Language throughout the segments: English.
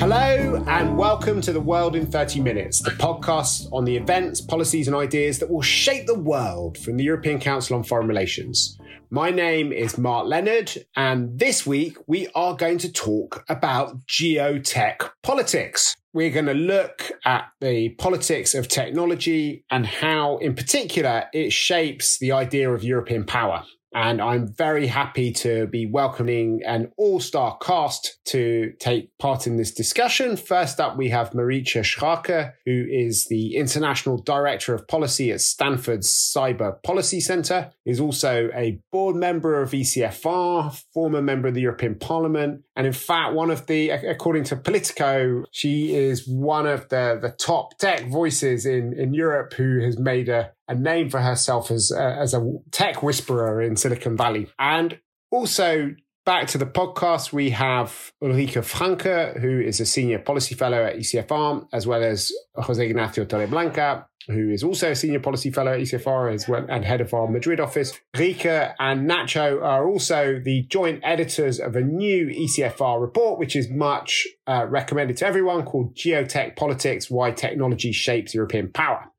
Hello, and welcome to The World in 30 Minutes, the podcast on the events, policies, and ideas that will shape the world from the European Council on Foreign Relations. My name is Mark Leonard, and this week we are going to talk about geotech politics. We're going to look at the politics of technology and how, in particular, it shapes the idea of European power. And I'm very happy to be welcoming an all star cast to take part in this discussion. First up, we have Marietje Schaake, who is the International Director of Policy at Stanford's Cyber Policy Center, is also a board member of ECFR, former member of the European Parliament. And in fact, one of the, according to Politico, she is one of the, the top tech voices in, in Europe who has made a, a name for herself as a, as a tech whisperer in Silicon Valley. And also back to the podcast, we have Ulrike Franke, who is a senior policy fellow at ECFR, as well as Jose Ignacio Torreblanca, who is also a senior policy fellow at ECFR as well, and head of our Madrid office. Rika and Nacho are also the joint editors of a new ECFR report, which is much uh, recommended to everyone called Geotech Politics Why Technology Shapes European Power.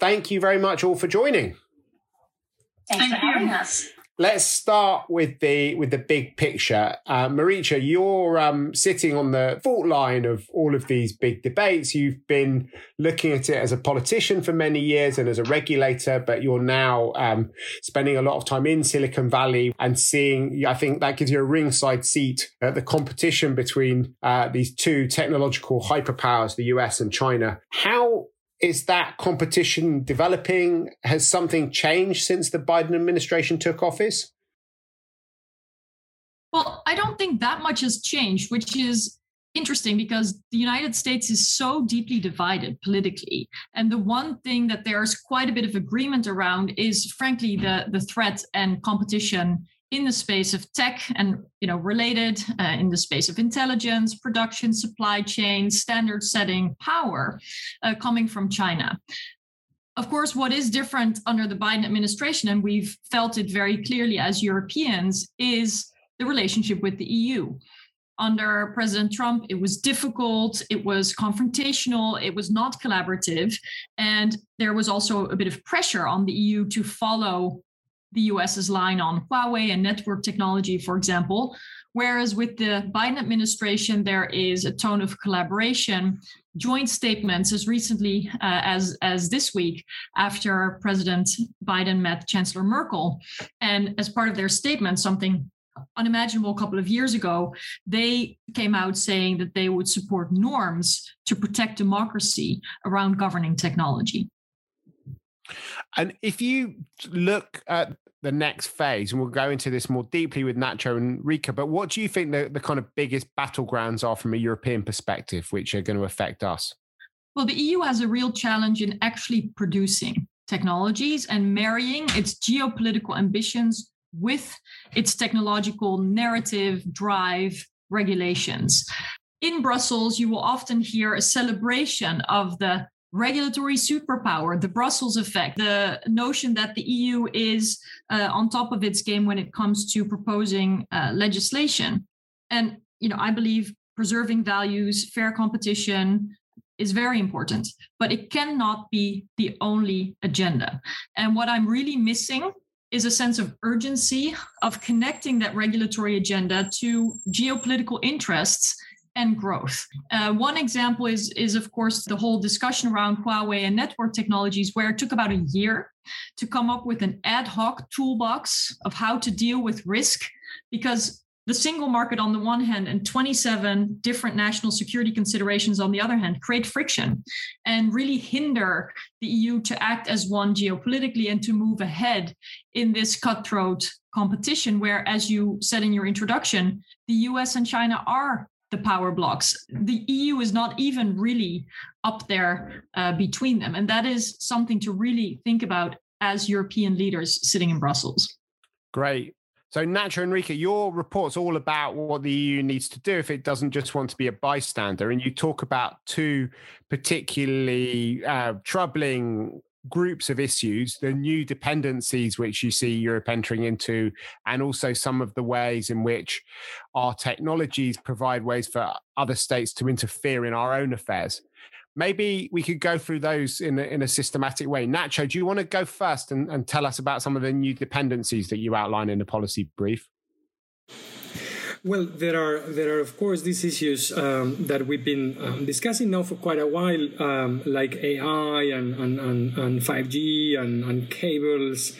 Thank you very much all for joining. Thanks Thank you for having us let's start with the with the big picture. Uh, Marietje, you're um, sitting on the fault line of all of these big debates. You've been looking at it as a politician for many years and as a regulator, but you're now um, spending a lot of time in Silicon Valley and seeing. I think that gives you a ringside seat at the competition between uh, these two technological hyperpowers, the US and China. How is that competition developing? Has something changed since the Biden administration took office? Well, I don't think that much has changed, which is interesting because the United States is so deeply divided politically. And the one thing that there's quite a bit of agreement around is, frankly, the, the threat and competition in the space of tech and you know related uh, in the space of intelligence production supply chain standard setting power uh, coming from china of course what is different under the biden administration and we've felt it very clearly as europeans is the relationship with the eu under President Trump, it was difficult, it was confrontational, it was not collaborative. And there was also a bit of pressure on the EU to follow the US's line on Huawei and network technology, for example. Whereas with the Biden administration, there is a tone of collaboration, joint statements as recently uh, as, as this week after President Biden met Chancellor Merkel. And as part of their statement, something unimaginable a couple of years ago, they came out saying that they would support norms to protect democracy around governing technology. And if you look at the next phase, and we'll go into this more deeply with Nacho and Rika, but what do you think the, the kind of biggest battlegrounds are from a European perspective, which are going to affect us? Well, the EU has a real challenge in actually producing technologies and marrying its geopolitical ambitions with its technological narrative, drive, regulations. In Brussels, you will often hear a celebration of the regulatory superpower, the Brussels effect, the notion that the EU is uh, on top of its game when it comes to proposing uh, legislation. And you know, I believe preserving values, fair competition is very important, but it cannot be the only agenda. And what I'm really missing is a sense of urgency of connecting that regulatory agenda to geopolitical interests and growth. Uh, one example is, is, of course, the whole discussion around Huawei and network technologies, where it took about a year to come up with an ad hoc toolbox of how to deal with risk, because the single market on the one hand and 27 different national security considerations on the other hand create friction and really hinder the EU to act as one geopolitically and to move ahead in this cutthroat competition where as you said in your introduction the US and China are the power blocks. The EU is not even really up there uh, between them. And that is something to really think about as European leaders sitting in Brussels. Great. So, Nacho Enrique, your report's all about what the EU needs to do if it doesn't just want to be a bystander. And you talk about two particularly uh, troubling groups of issues, the new dependencies which you see Europe entering into, and also some of the ways in which our technologies provide ways for other states to interfere in our own affairs. Maybe we could go through those in a, in a systematic way. Nacho, do you want to go first and, and tell us about some of the new dependencies that you outline in the policy brief? Well, there are there are of course these issues um, that we've been um, discussing now for quite a while, um, like AI and and, and, and 5G and, and cables,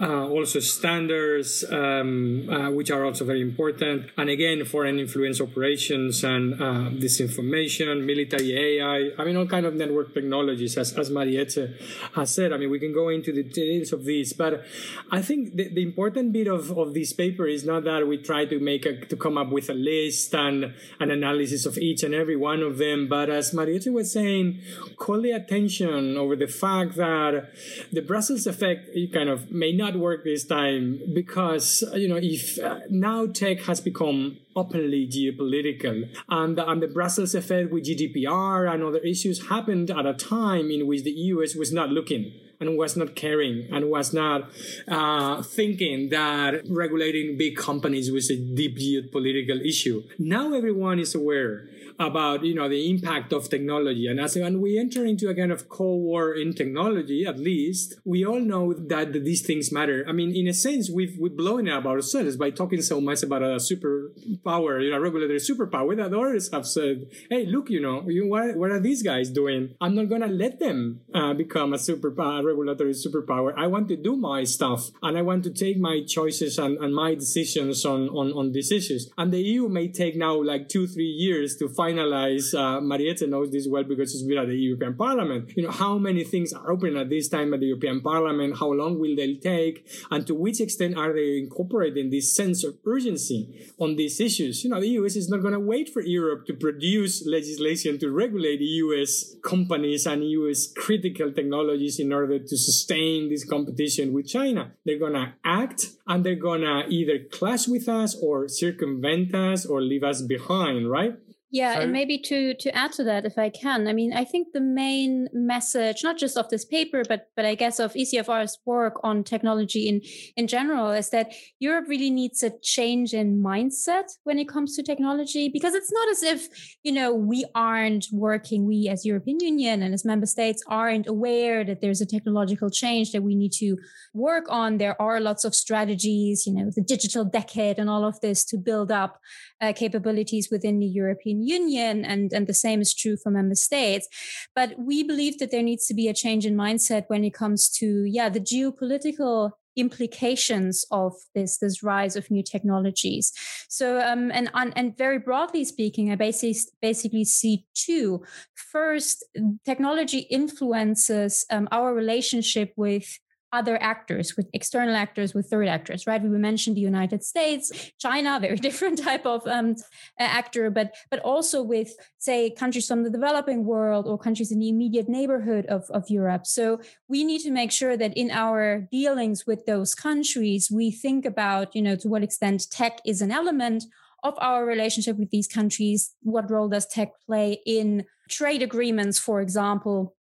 uh, also standards, um, uh, which are also very important. And again, foreign influence operations and uh, disinformation, military AI. I mean, all kind of network technologies, as as Marietje has said. I mean, we can go into the details of these, but I think the, the important bit of, of this paper is not that we try to make a to come up with a list and an analysis of each and every one of them. But as Marietje was saying, call the attention over the fact that the Brussels effect kind of may not work this time because, you know, if uh, now tech has become openly geopolitical. And, and the Brussels effect with GDPR and other issues happened at a time in which the US was not looking and was not caring and was not uh, thinking that regulating big companies was a deep geopolitical issue. Now everyone is aware about you know the impact of technology. And as when we enter into a kind of cold war in technology at least we all know that these things matter. I mean in a sense we've we've blown it up ourselves by talking so much about a superpower you know regulatory superpower that others have said hey look you know you, what, what are these guys doing? I'm not gonna let them uh, become a super uh, regulatory superpower i want to do my stuff and i want to take my choices and, and my decisions on, on on these issues and the eu may take now like two three years to finalize, uh, Marietje knows this well because she's been at the European Parliament. You know, how many things are open at this time at the European Parliament? How long will they take? And to which extent are they incorporating this sense of urgency on these issues? You know, the US is not going to wait for Europe to produce legislation to regulate US companies and US critical technologies in order to sustain this competition with China. They're going to act and they're going to either clash with us or circumvent us or leave us behind, right? Yeah, so, and maybe to to add to that, if I can, I mean, I think the main message, not just of this paper, but but I guess of ECFR's work on technology in in general, is that Europe really needs a change in mindset when it comes to technology, because it's not as if you know we aren't working, we as European Union and as member states aren't aware that there's a technological change that we need to work on. There are lots of strategies, you know, the digital decade and all of this to build up uh, capabilities within the European Union, and, and the same is true for member states. But we believe that there needs to be a change in mindset when it comes to, yeah, the geopolitical implications of this this rise of new technologies so um and and very broadly speaking i basically basically see two first technology influences um, our relationship with other actors, with external actors, with third actors, right? We mentioned the United States, China, very different type of um, actor, but but also with say countries from the developing world or countries in the immediate neighborhood of, of Europe. So we need to make sure that in our dealings with those countries, we think about, you know, to what extent tech is an element of our relationship with these countries. What role does tech play in trade agreements, for example?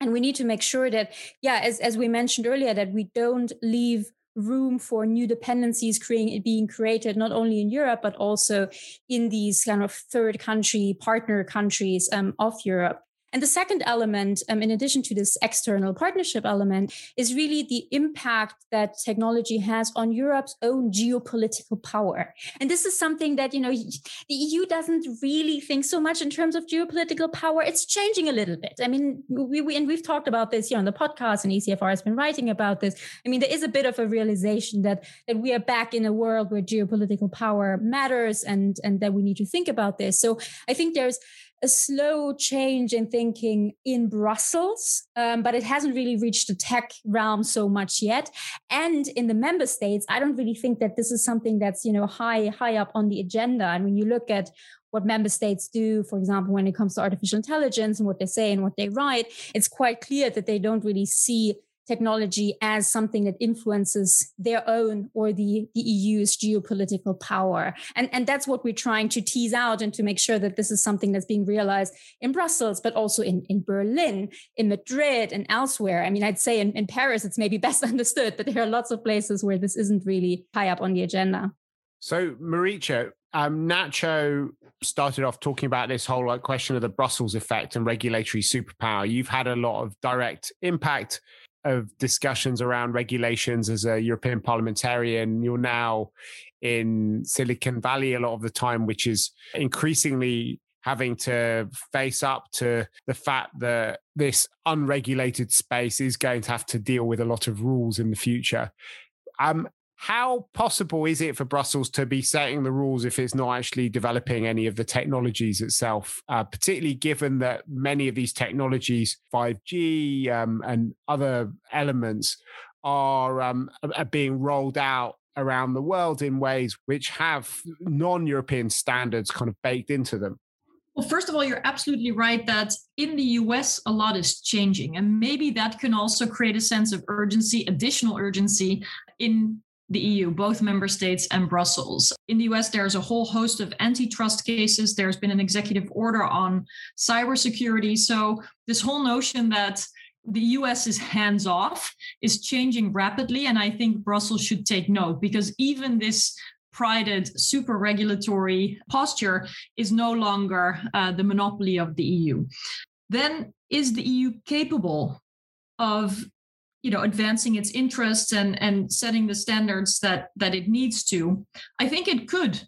And we need to make sure that yeah as, as we mentioned earlier that we don't leave room for new dependencies creating, being created not only in Europe but also in these kind of third country partner countries um, of Europe. And the second element, um, in addition to this external partnership element, is really the impact that technology has on Europe's own geopolitical power. And this is something that, you know, the EU doesn't really think so much in terms of geopolitical power. It's changing a little bit. I mean, we, we and we've talked about this here on the podcast, and ECFR has been writing about this. I mean, there is a bit of a realization that that we are back in a world where geopolitical power matters and and that we need to think about this. So I think there's a slow change in thinking in Brussels, um, but it hasn't really reached the tech realm so much yet. And in the member states, I don't really think that this is something that's you know high high up on the agenda. And when you look at what member states do, for example, when it comes to artificial intelligence and what they say and what they write, it's quite clear that they don't really see technology as something that influences their own or the, the EU's geopolitical power. And, and that's what we're trying to tease out and to make sure that this is something that's being realized in Brussels, but also in, in Berlin, in Madrid, and elsewhere. I mean, I'd say in, in Paris, it's maybe best understood, but there are lots of places where this isn't really high up on the agenda. So, Marietje, um, Nacho started off talking about this whole like question of the Brussels effect and regulatory superpower. You've had a lot of direct impact of discussions around regulations as a European parliamentarian. You're now in Silicon Valley a lot of the time, which is increasingly having to face up to the fact that this unregulated space is going to have to deal with a lot of rules in the future. Um, how possible is it for Brussels to be setting the rules if it's not actually developing any of the technologies itself, uh, particularly given that many of these technologies, 5G um, and other elements, are, um, are being rolled out around the world in ways which have non European standards kind of baked into them? Well, first of all, you're absolutely right that in the US, a lot is changing. And maybe that can also create a sense of urgency, additional urgency in the EU, both member states and Brussels. In the US, there's a whole host of antitrust cases. There's been an executive order on cybersecurity. So, this whole notion that the US is hands off is changing rapidly. And I think Brussels should take note because even this prided super regulatory posture is no longer uh, the monopoly of the EU. Then, is the EU capable of you know advancing its interests and and setting the standards that that it needs to i think it could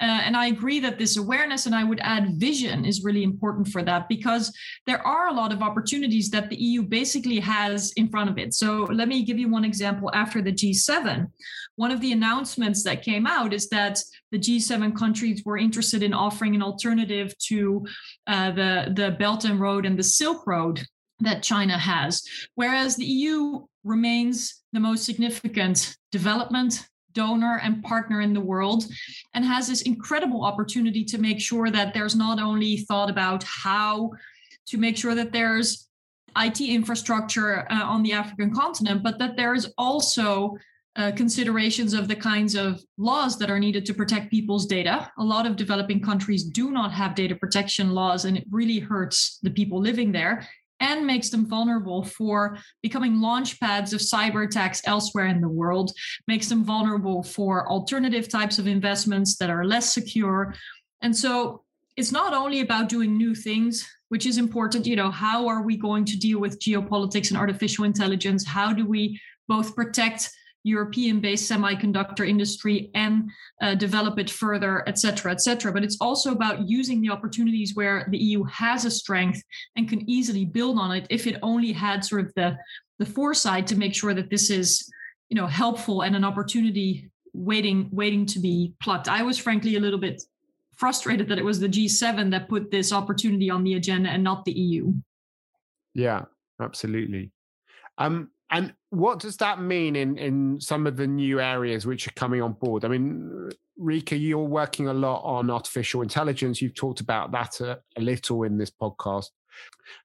uh, and I agree that this awareness, and I would add vision, is really important for that because there are a lot of opportunities that the EU basically has in front of it. So let me give you one example after the G7. One of the announcements that came out is that the G7 countries were interested in offering an alternative to uh, the, the Belt and Road and the Silk Road that China has, whereas the EU remains the most significant development donor and partner in the world and has this incredible opportunity to make sure that there's not only thought about how to make sure that there's IT infrastructure uh, on the African continent, but that there is also uh, considerations of the kinds of laws that are needed to protect people's data. A lot of developing countries do not have data protection laws, and it really hurts the people living there and makes them vulnerable for becoming launch pads of cyber attacks elsewhere in the world, makes them vulnerable for alternative types of investments that are less secure. And so it's not only about doing new things, which is important. You know, how are we going to deal with geopolitics and artificial intelligence? How do we both protect European based semiconductor industry and uh, develop it further, et cetera, et cetera. But it's also about using the opportunities where the EU has a strength and can easily build on it if it only had sort of the, the foresight to make sure that this is you know helpful and an opportunity waiting waiting to be plucked. I was frankly a little bit frustrated that it was the G7 that put this opportunity on the agenda and not the EU. Yeah, absolutely. Um, and what does that mean in, in some of the new areas which are coming on board? I mean, Rika, you're working a lot on artificial intelligence. You've talked about that a, a little in this podcast.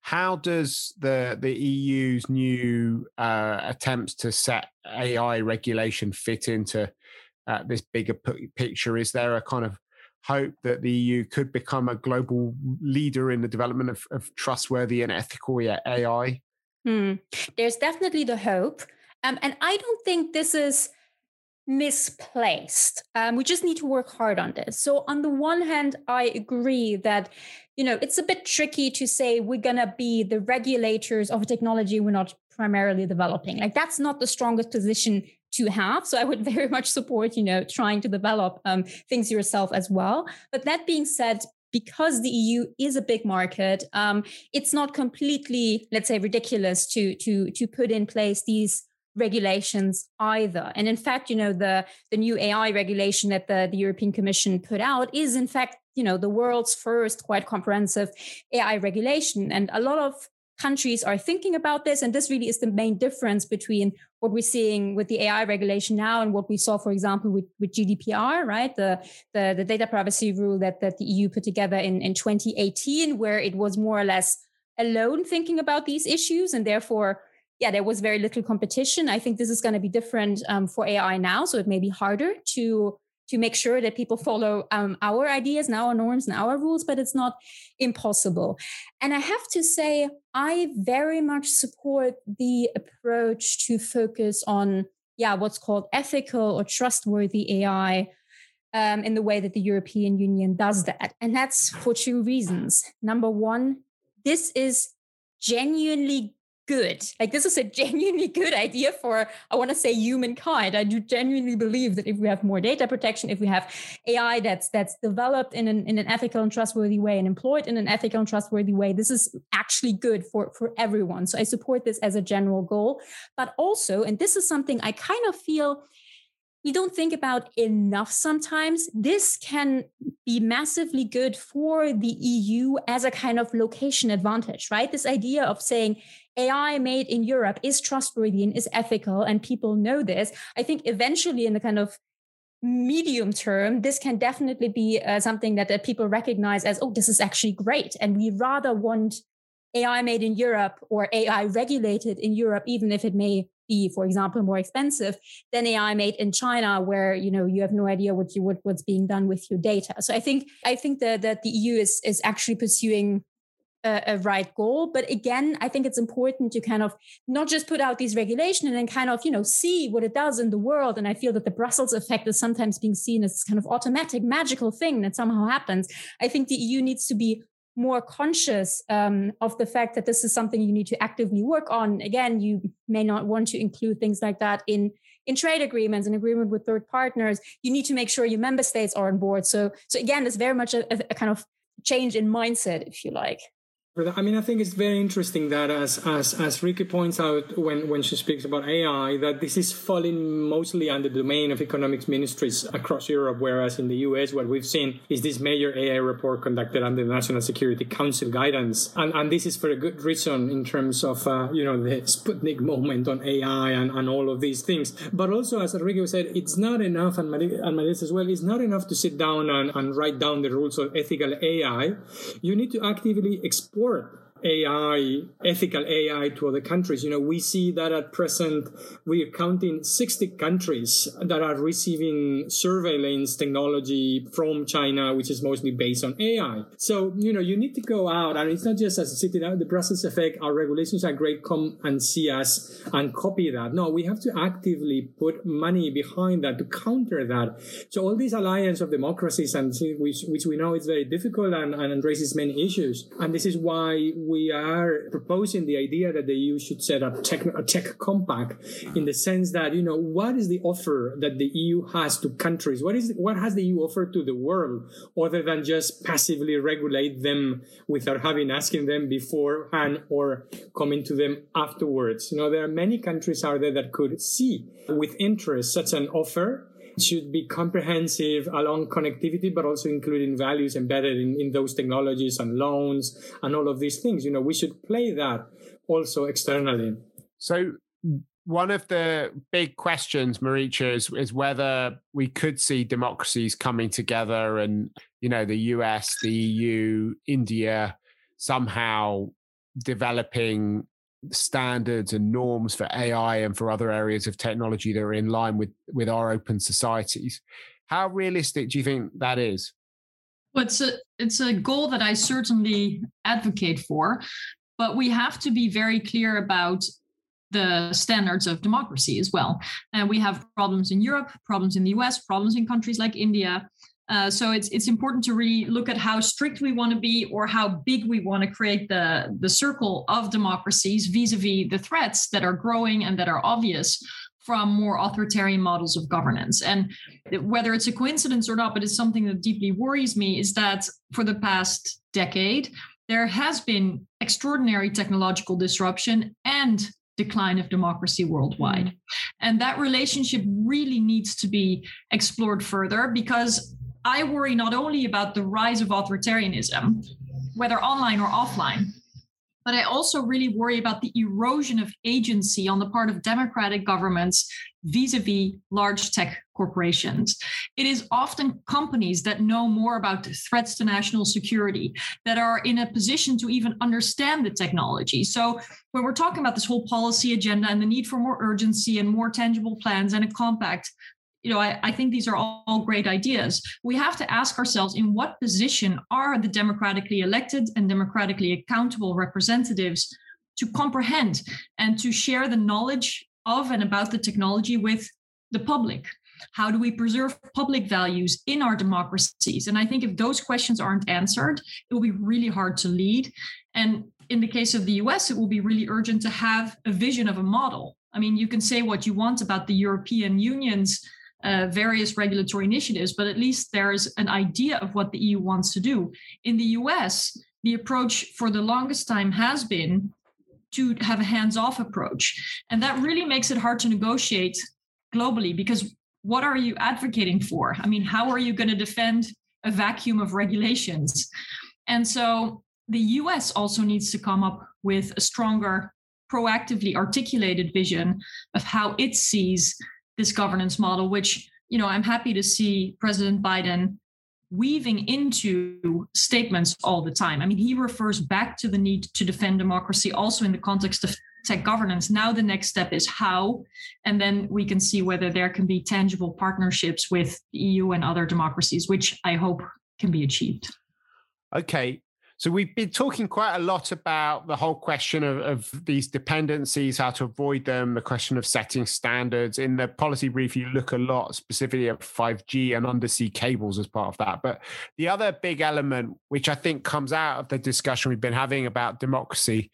How does the the EU's new uh, attempts to set AI regulation fit into uh, this bigger p- picture? Is there a kind of hope that the EU could become a global leader in the development of, of trustworthy and ethical AI? Hmm. There's definitely the hope. Um, and I don't think this is misplaced. Um, we just need to work hard on this. So, on the one hand, I agree that, you know, it's a bit tricky to say we're going to be the regulators of a technology we're not primarily developing. Like, that's not the strongest position to have. So I would very much support, you know, trying to develop um, things yourself as well. But that being said, because the EU is a big market, um, it's not completely, let's say, ridiculous to to to put in place these regulations either. And in fact, you know, the the new AI regulation that the, the European Commission put out is in fact, you know, the world's first quite comprehensive AI regulation. And a lot of countries are thinking about this. And this really is the main difference between what we're seeing with the AI regulation now and what we saw, for example, with, with GDPR, right? The, the, the data privacy rule that, that the EU put together in, in 2018, where it was more or less alone thinking about these issues. And therefore, yeah, there was very little competition. I think this is going to be different um, for AI now. So it may be harder to to make sure that people follow um, our ideas and our norms and our rules, but it's not impossible. And I have to say, I very much support the approach to focus on, yeah, what's called ethical or trustworthy AI. Um, in the way that the European Union does that. And that's for two reasons. Number one, this is genuinely good. Like this is a genuinely good idea for, I want to say humankind. I do genuinely believe that if we have more data protection, if we have AI that's that's developed in an in an ethical and trustworthy way and employed in an ethical and trustworthy way, this is actually good for for everyone. So I support this as a general goal. But also, and this is something I kind of feel we don't think about enough sometimes. This can be massively good for the EU as a kind of location advantage, right? This idea of saying AI made in Europe is trustworthy and is ethical, and people know this. I think eventually, in the kind of medium term, this can definitely be uh, something that, that people recognize as, oh, this is actually great. And we rather want AI made in Europe or AI regulated in Europe, even if it may be, for example, more expensive than AI made in China, where you know you have no idea what you what, what's being done with your data. So I think I think that that the EU is is actually pursuing a, a, right goal. But again, I think it's important to kind of not just put out these regulations and then kind of, you know, see what it does in the world. And I feel that the Brussels effect is sometimes being seen as this kind of automatic, magical thing that somehow happens. I think the EU needs to be more conscious um, of the fact that this is something you need to actively work on. Again, you may not want to include things like that in in trade agreements and agreement with third partners. You need to make sure your member states are on board. So, so again, it's very much a, a kind of change in mindset, if you like. I mean, I think it's very interesting that, as as as Ricky points out when when she speaks about AI, that this is falling mostly under the domain of economics ministries across Europe, whereas in the U.S. what we've seen is this major AI report conducted under the National Security Council guidance, and and this is for a good reason in terms of uh, you know the Sputnik moment on AI and, and all of these things, but also as Ricky said, it's not enough, and Maris as well, it's not enough to sit down and, and write down the rules of ethical AI. You need to actively explore support AI, ethical AI to other countries. You know, we see that at present we are counting 60 countries that are receiving surveillance technology from China, which is mostly based on AI. So, you know, you need to go out and it's not just as a city, the Brussels effect, our regulations are great, come and see us and copy that. No, we have to actively put money behind that to counter that. So all these alliance of democracies and which, which we know is very difficult and, and raises many issues. And this is why we are proposing the idea that the EU should set up tech, a tech compact in the sense that, you know, what is the offer that the EU has to countries? What is, what has the EU offered to the world other than just passively regulate them without having asking them beforehand or coming to them afterwards? You know, there are many countries out there that could see with interest such an offer should be comprehensive along connectivity, but also including values embedded in, in those technologies and loans and all of these things. You know, we should play that also externally. So one of the big questions, Marietje, is, is whether we could see democracies coming together and, you know, the US, the EU, India somehow developing standards and norms for AI and for other areas of technology that are in line with with our open societies. How realistic do you think that is? Well, it's a it's a goal that I certainly advocate for, but we have to be very clear about the standards of democracy as well. And we have problems in Europe, problems in the US, problems in countries like India. Uh, so it's it's important to really look at how strict we want to be or how big we want to create the the circle of democracies vis-a-vis the threats that are growing and that are obvious from more authoritarian models of governance. And whether it's a coincidence or not, but it's something that deeply worries me is that for the past decade, there has been extraordinary technological disruption and decline of democracy worldwide. And that relationship really needs to be explored further because I worry not only about the rise of authoritarianism, whether online or offline, But I also really worry about the erosion of agency on the part of democratic governments vis a vis large tech corporations. It is often companies that know more about threats to national security that are in a position to even understand the technology. So, when we're talking about this whole policy agenda and the need for more urgency and more tangible plans and a compact, you know, I, I, think these are all, all great ideas. We have to ask ourselves in what position are the democratically elected and democratically accountable representatives to comprehend and to share the knowledge of and about the technology with the public? How do we preserve public values in our democracies? And I think if those questions aren't answered, it will be really hard to lead. And in the case of the US, it will be really urgent to have a vision of a model. I mean, you can say what you want about the European Union's uh, various regulatory initiatives, but at least there's an idea of what the EU wants to do. In the US, the approach for the longest time has been to have a hands off approach. And that really makes it hard to negotiate globally because what are you advocating for? I mean, how are you going to defend a vacuum of regulations? And so the US also needs to come up with a stronger, proactively articulated vision of how it sees this governance model, which, you know, I'm happy to see President Biden weaving into statements all the time. I mean, he refers back to the need to defend democracy also in the context of tech governance. Now the next step is how, and then we can see whether there can be tangible partnerships with the EU and other democracies, which I hope can be achieved. Okay, so we've been talking quite a lot about the whole question of, of, these dependencies, how to avoid them, the question of setting standards. In the policy brief, you look a lot specifically at 5G and undersea cables as part of that. But the other big element, which I think comes out of the discussion we've been having about democracy,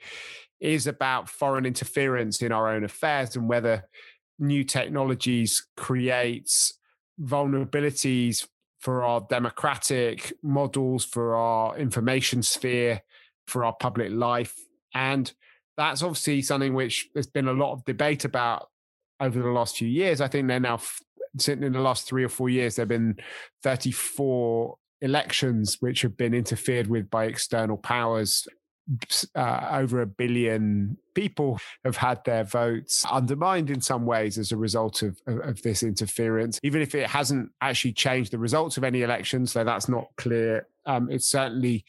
is about foreign interference in our own affairs and whether new technologies creates vulnerabilities for our democratic models, for our information sphere, for our public life. And that's obviously something which there's been a lot of debate about over the last few years. I think they're now sitting in the last three or four years, there have been 34 elections which have been interfered with by external powers uh, over a billion people have had their votes undermined in some ways as a result of, of, of, this interference. Even if it hasn't actually changed the results of any elections, so that's not clear, um, it certainly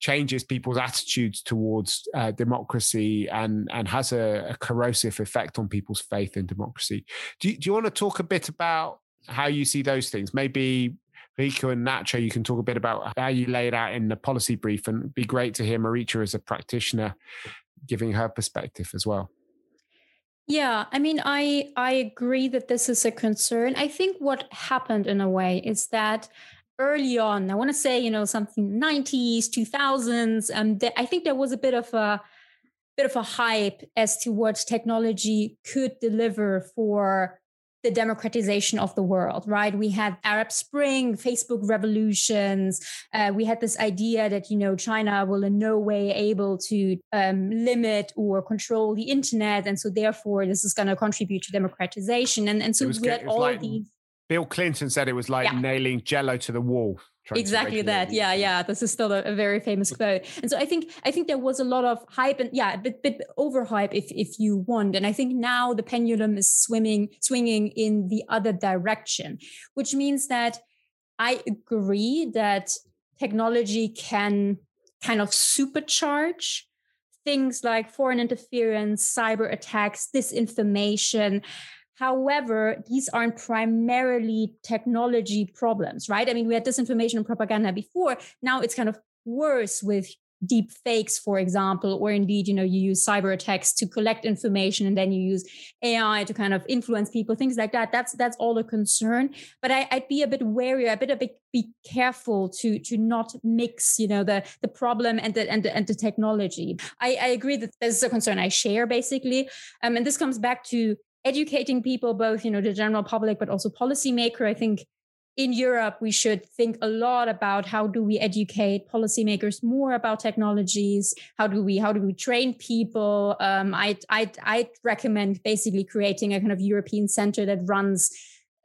changes people's attitudes towards uh, democracy and and has a, a, corrosive effect on people's faith in democracy. Do do you want to talk a bit about how you see those things? Maybe Rico and Nacho, you can talk a bit about how you lay it out in the policy brief, and be great to hear Marietje as a practitioner giving her perspective as well. Yeah, I mean, I I agree that this is a concern. I think what happened in a way is that early on, I want to say, you know, something 90s, 2000s, and I think there was a bit of a bit of a hype as to what technology could deliver for the democratization of the world, right? We had Arab Spring, Facebook revolutions. Uh, we had this idea that, you know, China will in no way able to um, limit or control the internet. And so therefore, this is going to contribute to democratization. And, and so we had all like, these. Bill Clinton said it was like yeah. nailing jello to the wall exactly that. yeah yeah. This is still a, a, very famous quote. And so i think i think there was a lot of hype and yeah a bit, bit overhype if if you want. And i think now the pendulum is swimming swinging in the other direction which means that i agree that technology can kind of supercharge things like foreign interference cyber attacks disinformation However, these aren't primarily technology problems, right? I mean, we had disinformation and propaganda before. Now it's kind of worse with deep fakes, for example, or indeed, you know, you use cyber attacks to collect information and then you use AI to kind of influence people, things like that. That's that's all a concern. But I, would be a bit wary, a bit a bit be careful to to not mix, you know, the the problem and the and the, and the technology. I, I agree that this is a concern I share basically, um, and this comes back to educating people, both, you know, the general public, but also policymaker. I think in Europe, we should think a lot about how do we educate policymakers more about technologies? How do we how do we train people? Um, I I I recommend basically creating a kind of European center that runs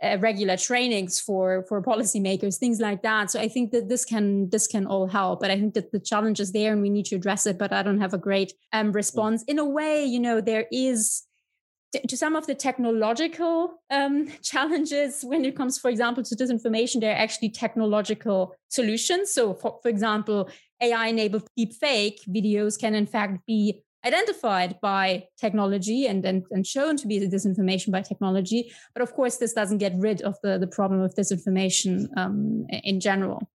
uh, regular trainings for for policymakers things like that so i think that this can this can all help but i think that the challenge is there and we need to address it but i don't have a great um, response in a way you know there is to some of the technological um, challenges when it comes, for example, to disinformation, there are actually technological solutions. So, for, for example, AI enabled deepfake videos can, in fact, be identified by technology and, and, and shown to be the disinformation by technology. But of course, this doesn't get rid of the, the problem of disinformation um, in general.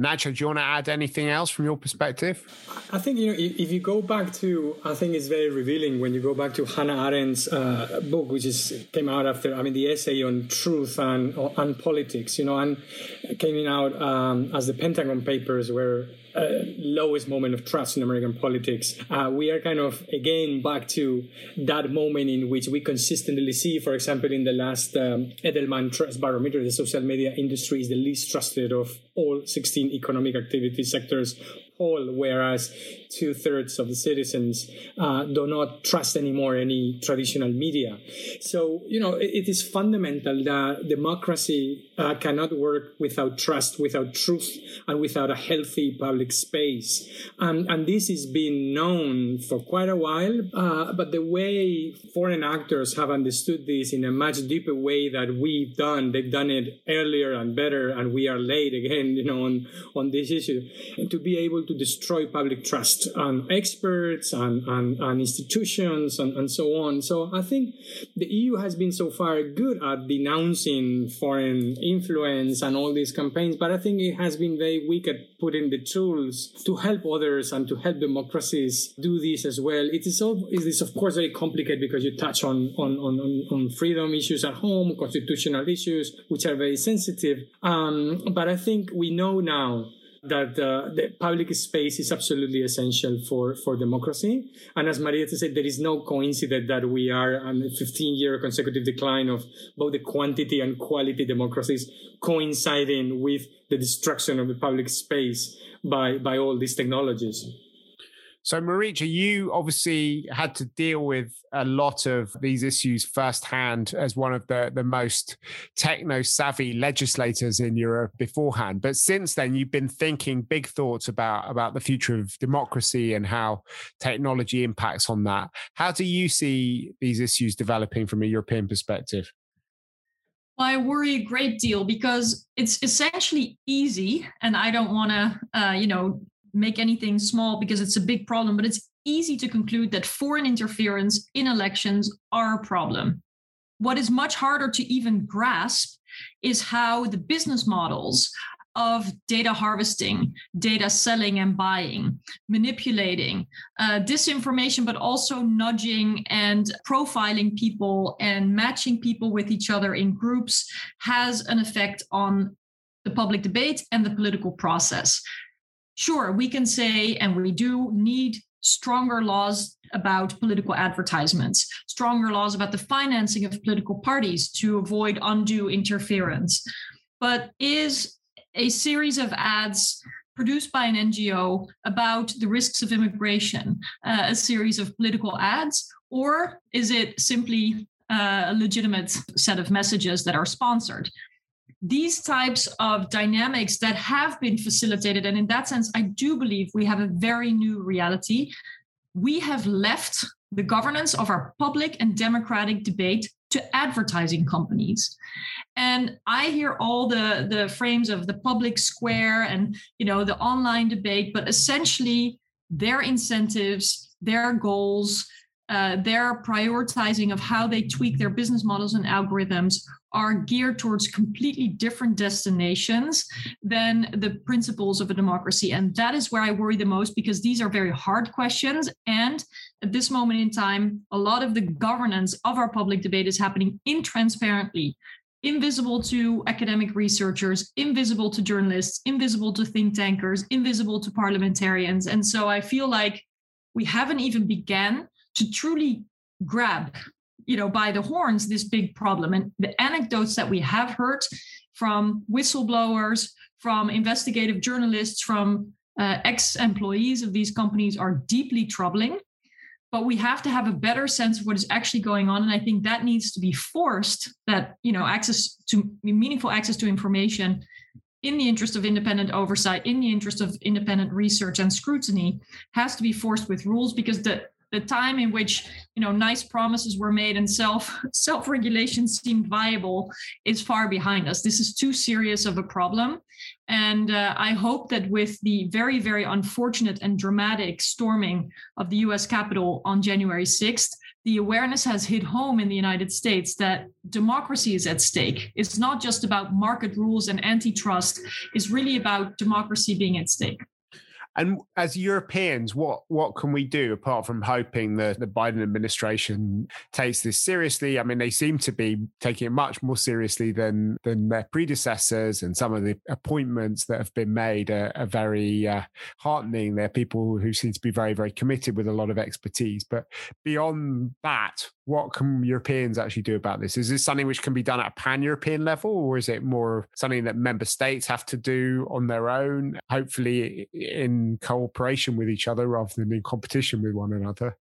Nacho, do you want to add anything else from your perspective? I think you know if, you go back to, I think it's very revealing when you go back to Hannah Arendt's uh, book, which is came out after, I mean, the essay on truth and and politics, you know, and came in out um, as the Pentagon Papers, where lowest moment of trust in American politics. Uh, we are kind of again back to that moment in which we consistently see, for example, in the last um, Edelman Trust Barometer, the social media industry is the least trusted of all 16 economic activity sectors all, whereas two thirds of the citizens uh, do not trust anymore any traditional media. So, you know, it, it is fundamental that democracy uh, cannot work without trust, without truth, and without a healthy public space. And this is being known for quite a while, uh, but the way foreign actors have understood this in a much deeper way that we've done, they've done it earlier and better, and we are late again, you know, on, on this issue. To be able to destroy public trust on experts and, and, and institutions and, and so on. So I think the EU has been so far good at denouncing foreign influence and all these campaigns, but I think it has been very weak at putting the tools to help others and to help democracies do this as well. It is, all, it is of course very complicated because you touch on, on, on, on freedom issues at home, constitutional issues, which are very sensitive. Um, but I think we know now that uh, the public space is absolutely essential for, for democracy. And as Marietje said, there is no coincidence that we are on a 15 year consecutive decline of both the quantity and quality democracies coinciding with the destruction of the public space by, by all these technologies. So, Marietje, you obviously had to deal with a lot of these issues firsthand as one of the, the most techno savvy legislators in Europe beforehand. But since then, you've been thinking big thoughts about, about the future of democracy and how technology impacts on that. How do you see these issues developing from a European perspective? I worry a great deal because it's essentially easy, and I don't want to, uh, you know, make anything small because it's a big problem, but it's easy to conclude that foreign interference in elections are a problem. What is much harder to even grasp is how the business models of data harvesting, data selling and buying, manipulating, uh, disinformation, but also nudging and profiling people and matching people with each other in groups has an effect on the public debate and the political process sure, we can say, and we do need stronger laws about political advertisements, stronger laws about the financing of political parties to avoid undue interference. But is a series of ads produced by an NGO about the risks of immigration uh, a series of political ads, or is it simply uh, a legitimate set of messages that are sponsored? These types of dynamics that have been facilitated. And in that sense, I do believe we have a very new reality. We have left the governance of our public and democratic debate to advertising companies and i hear all the the frames of the public square and you know the online debate but essentially their incentives their goals uh, their prioritizing of how they tweak their business models and algorithms are geared towards completely different destinations than the principles of a democracy. And that is where I worry the most because these are very hard questions. And at this moment in time, a lot of the governance of our public debate is happening intransparently. Invisible to academic researchers, invisible to journalists, invisible to think tankers, invisible to parliamentarians. And so I feel like we haven't even begun to truly grab you know by the horns this big problem. And the anecdotes that we have heard from whistleblowers from investigative journalists from uh, ex-employees of these companies are deeply troubling. But we have to have a better sense of what is actually going on. And i think that needs to be forced that you know access to meaningful access to information in the interest of independent oversight in the interest of independent research and scrutiny has to be forced with rules because the the time in which you know nice promises were made and self self regulation seemed viable is far behind us this is too serious of a problem and uh, i hope that with the very very unfortunate and dramatic storming of the us capitol on january 6th the awareness has hit home in the United States that democracy is at stake. It's not just about market rules and antitrust, it's really about democracy being at stake. And as Europeans, what what can we do apart from hoping that the Biden administration takes this seriously? I mean, they seem to be taking it much more seriously than than their predecessors, and some of the appointments that have been made are, are very uh, heartening. They're people who seem to be very very committed with a lot of expertise. But beyond that, what can Europeans actually do about this? Is this something which can be done at a pan European level, or is it more something that member states have to do on their own, hopefully in cooperation with each other rather than in competition with one another?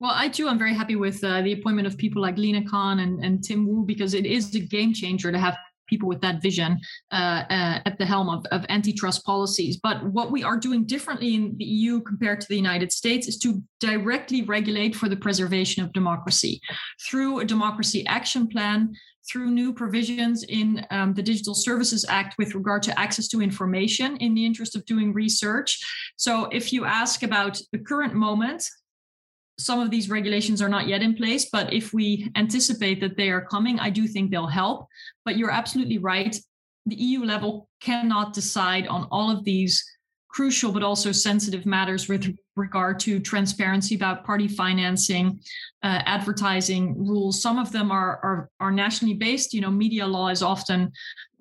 Well, I too am very happy with uh, the appointment of people like Lina Khan and, and Tim Wu because it is a game changer to have people with that vision uh, uh, at the helm of, of antitrust policies. But what we are doing differently in the EU compared to the United States is to directly regulate for the preservation of democracy through a democracy action plan. Through new provisions in um, the Digital Services Act with regard to access to information in the interest of doing research. So, if you ask about the current moment, some of these regulations are not yet in place, but if we anticipate that they are coming, I do think they'll help. But you're absolutely right. The EU level cannot decide on all of these crucial but also sensitive matters with regard to transparency about party financing, uh, advertising rules. Some of them are, are, are nationally based. You know, media law is often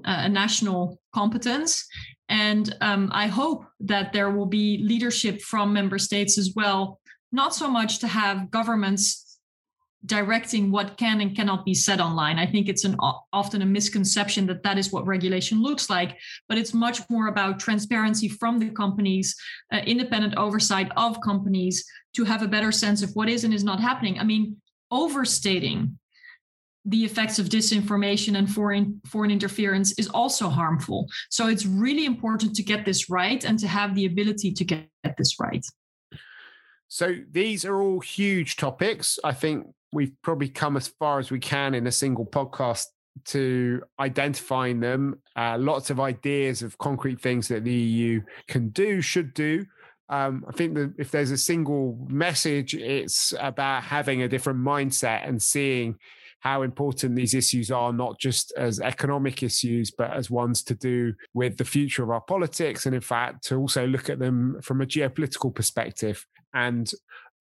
uh, a national competence, and um, I hope that there will be leadership from member states as well not so much to have governments directing what can and cannot be said online. I think it's an often a misconception that that is what regulation looks like, but it's much more about transparency from the companies, uh, independent oversight of companies to have a better sense of what is and is not happening. I mean, overstating the effects of disinformation and foreign foreign interference is also harmful. So it's really important to get this right and to have the ability to get this right. So these are all huge topics. I think we've probably come as far as we can in a single podcast to identifying them. Uh, lots of ideas of concrete things that the EU can do, should do. Um, I think that if there's a single message, it's about having a different mindset and seeing how important these issues are, not just as economic issues, but as ones to do with the future of our politics. And in fact, to also look at them from a geopolitical perspective. And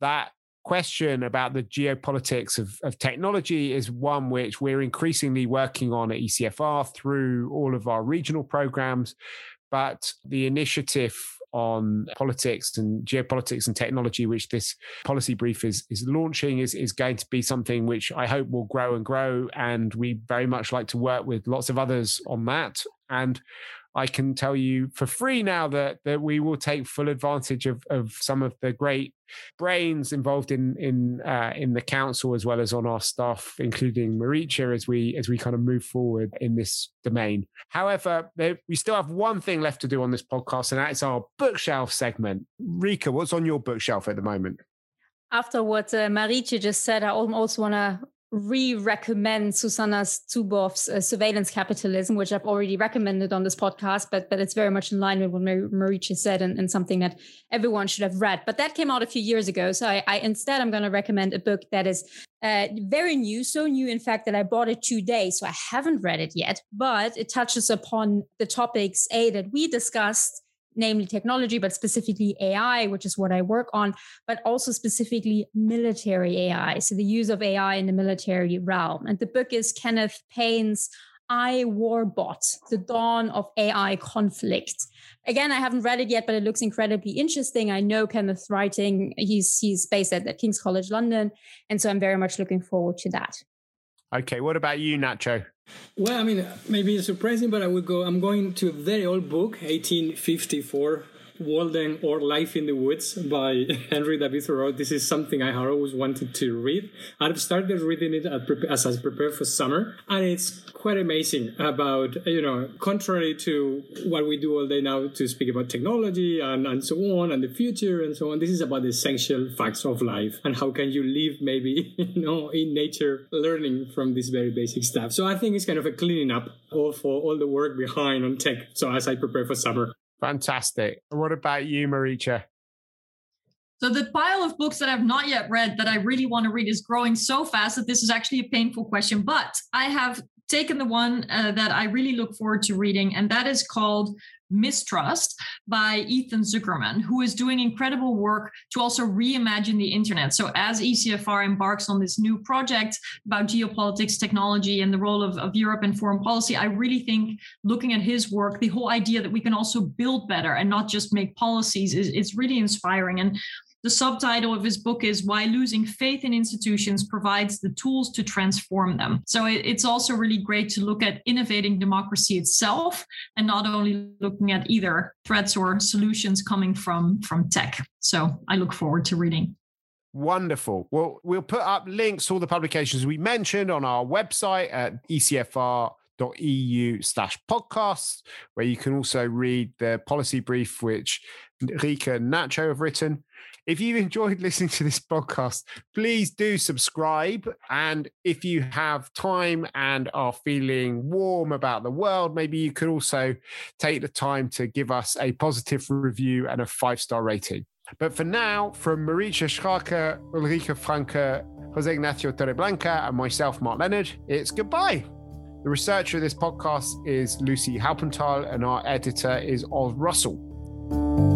that question about the geopolitics of, of technology is one which we're increasingly working on at ECFR through all of our regional programs. But the initiative on politics and geopolitics and technology, which this policy brief is is launching, is is going to be something which I hope will grow and grow. And we very much like to work with lots of others on that. And I can tell you for free now that that we will take full advantage of, of some of the great brains involved in in uh, in the council as well as on our staff, including Marietje, as we as we kind of move forward in this domain. However, we still have one thing left to do on this podcast, and that is our bookshelf segment. Rika, what's on your bookshelf at the moment? After what uh, Marietje just said, I also want to re-recommend Shoshana Zuboff's uh, surveillance capitalism, which I've already recommended on this podcast, but but it's very much in line with what Marietje said and, and, something that everyone should have read. But that came out a few years ago, so I, I instead I'm going to recommend a book that is uh, very new, so new in fact that I bought it today, so I haven't read it yet, but it touches upon the topics a that we discussed namely technology, but specifically AI, which is what I work on, but also specifically military AI. So the use of AI in the military realm. And the book is Kenneth Payne's I War Bot, The Dawn of AI Conflict. Again, I haven't read it yet, but it looks incredibly interesting. I know Kenneth's writing. He's he's based at, at King's College London. And so I'm very much looking forward to that. Okay. What about you, Nacho? Well, I mean, maybe it's surprising, but I would go. I'm going to a very old book, 1854 Walden or Life in the Woods by Henry David Thoreau. This is something I always wanted to read. I've started reading it as I prepare for summer, and it's quite amazing about, you know, contrary to what we do all day now to speak about technology and, and so on and the future and so on. This is about the essential facts of life and how can you live maybe, you know, in nature learning from this very basic stuff. So I think it's kind of a cleaning up for all the work behind on tech. So as I prepare for summer. Fantastic. What about you, Marietje? So the pile of books that I've not yet read that I really want to read is growing so fast that this is actually a painful question. But I have taken the one uh, that I really look forward to reading, and that is called Mistrust by Ethan Zuckerman, who is doing incredible work to also reimagine the internet. So, as ECFR embarks on this new project about geopolitics, technology, and the role of, of Europe in foreign policy, I really think looking at his work, the whole idea that we can also build better and not just make policies is, is really inspiring. And the subtitle of his book is Why Losing Faith in Institutions Provides the Tools to Transform Them. So it, it's also really great to look at innovating democracy itself and not only looking at either threats or solutions coming from, from tech. So I look forward to reading. Wonderful. Well, we'll put up links to all the publications we mentioned on our website at ecfr.eu slash podcasts, where you can also read the policy brief which Rika and Nacho have written. If you've enjoyed listening to this podcast, please do subscribe. And if you have time and are feeling warm about the world, maybe you could also take the time to give us a positive review and a five star rating. But for now, from Marietje Schaake, Ulrike Franke, Jose Ignacio Torreblanca, and myself, Mark Leonard, it's goodbye. The researcher of this podcast is Lucy Halpenthal, and our editor is Oz Russell.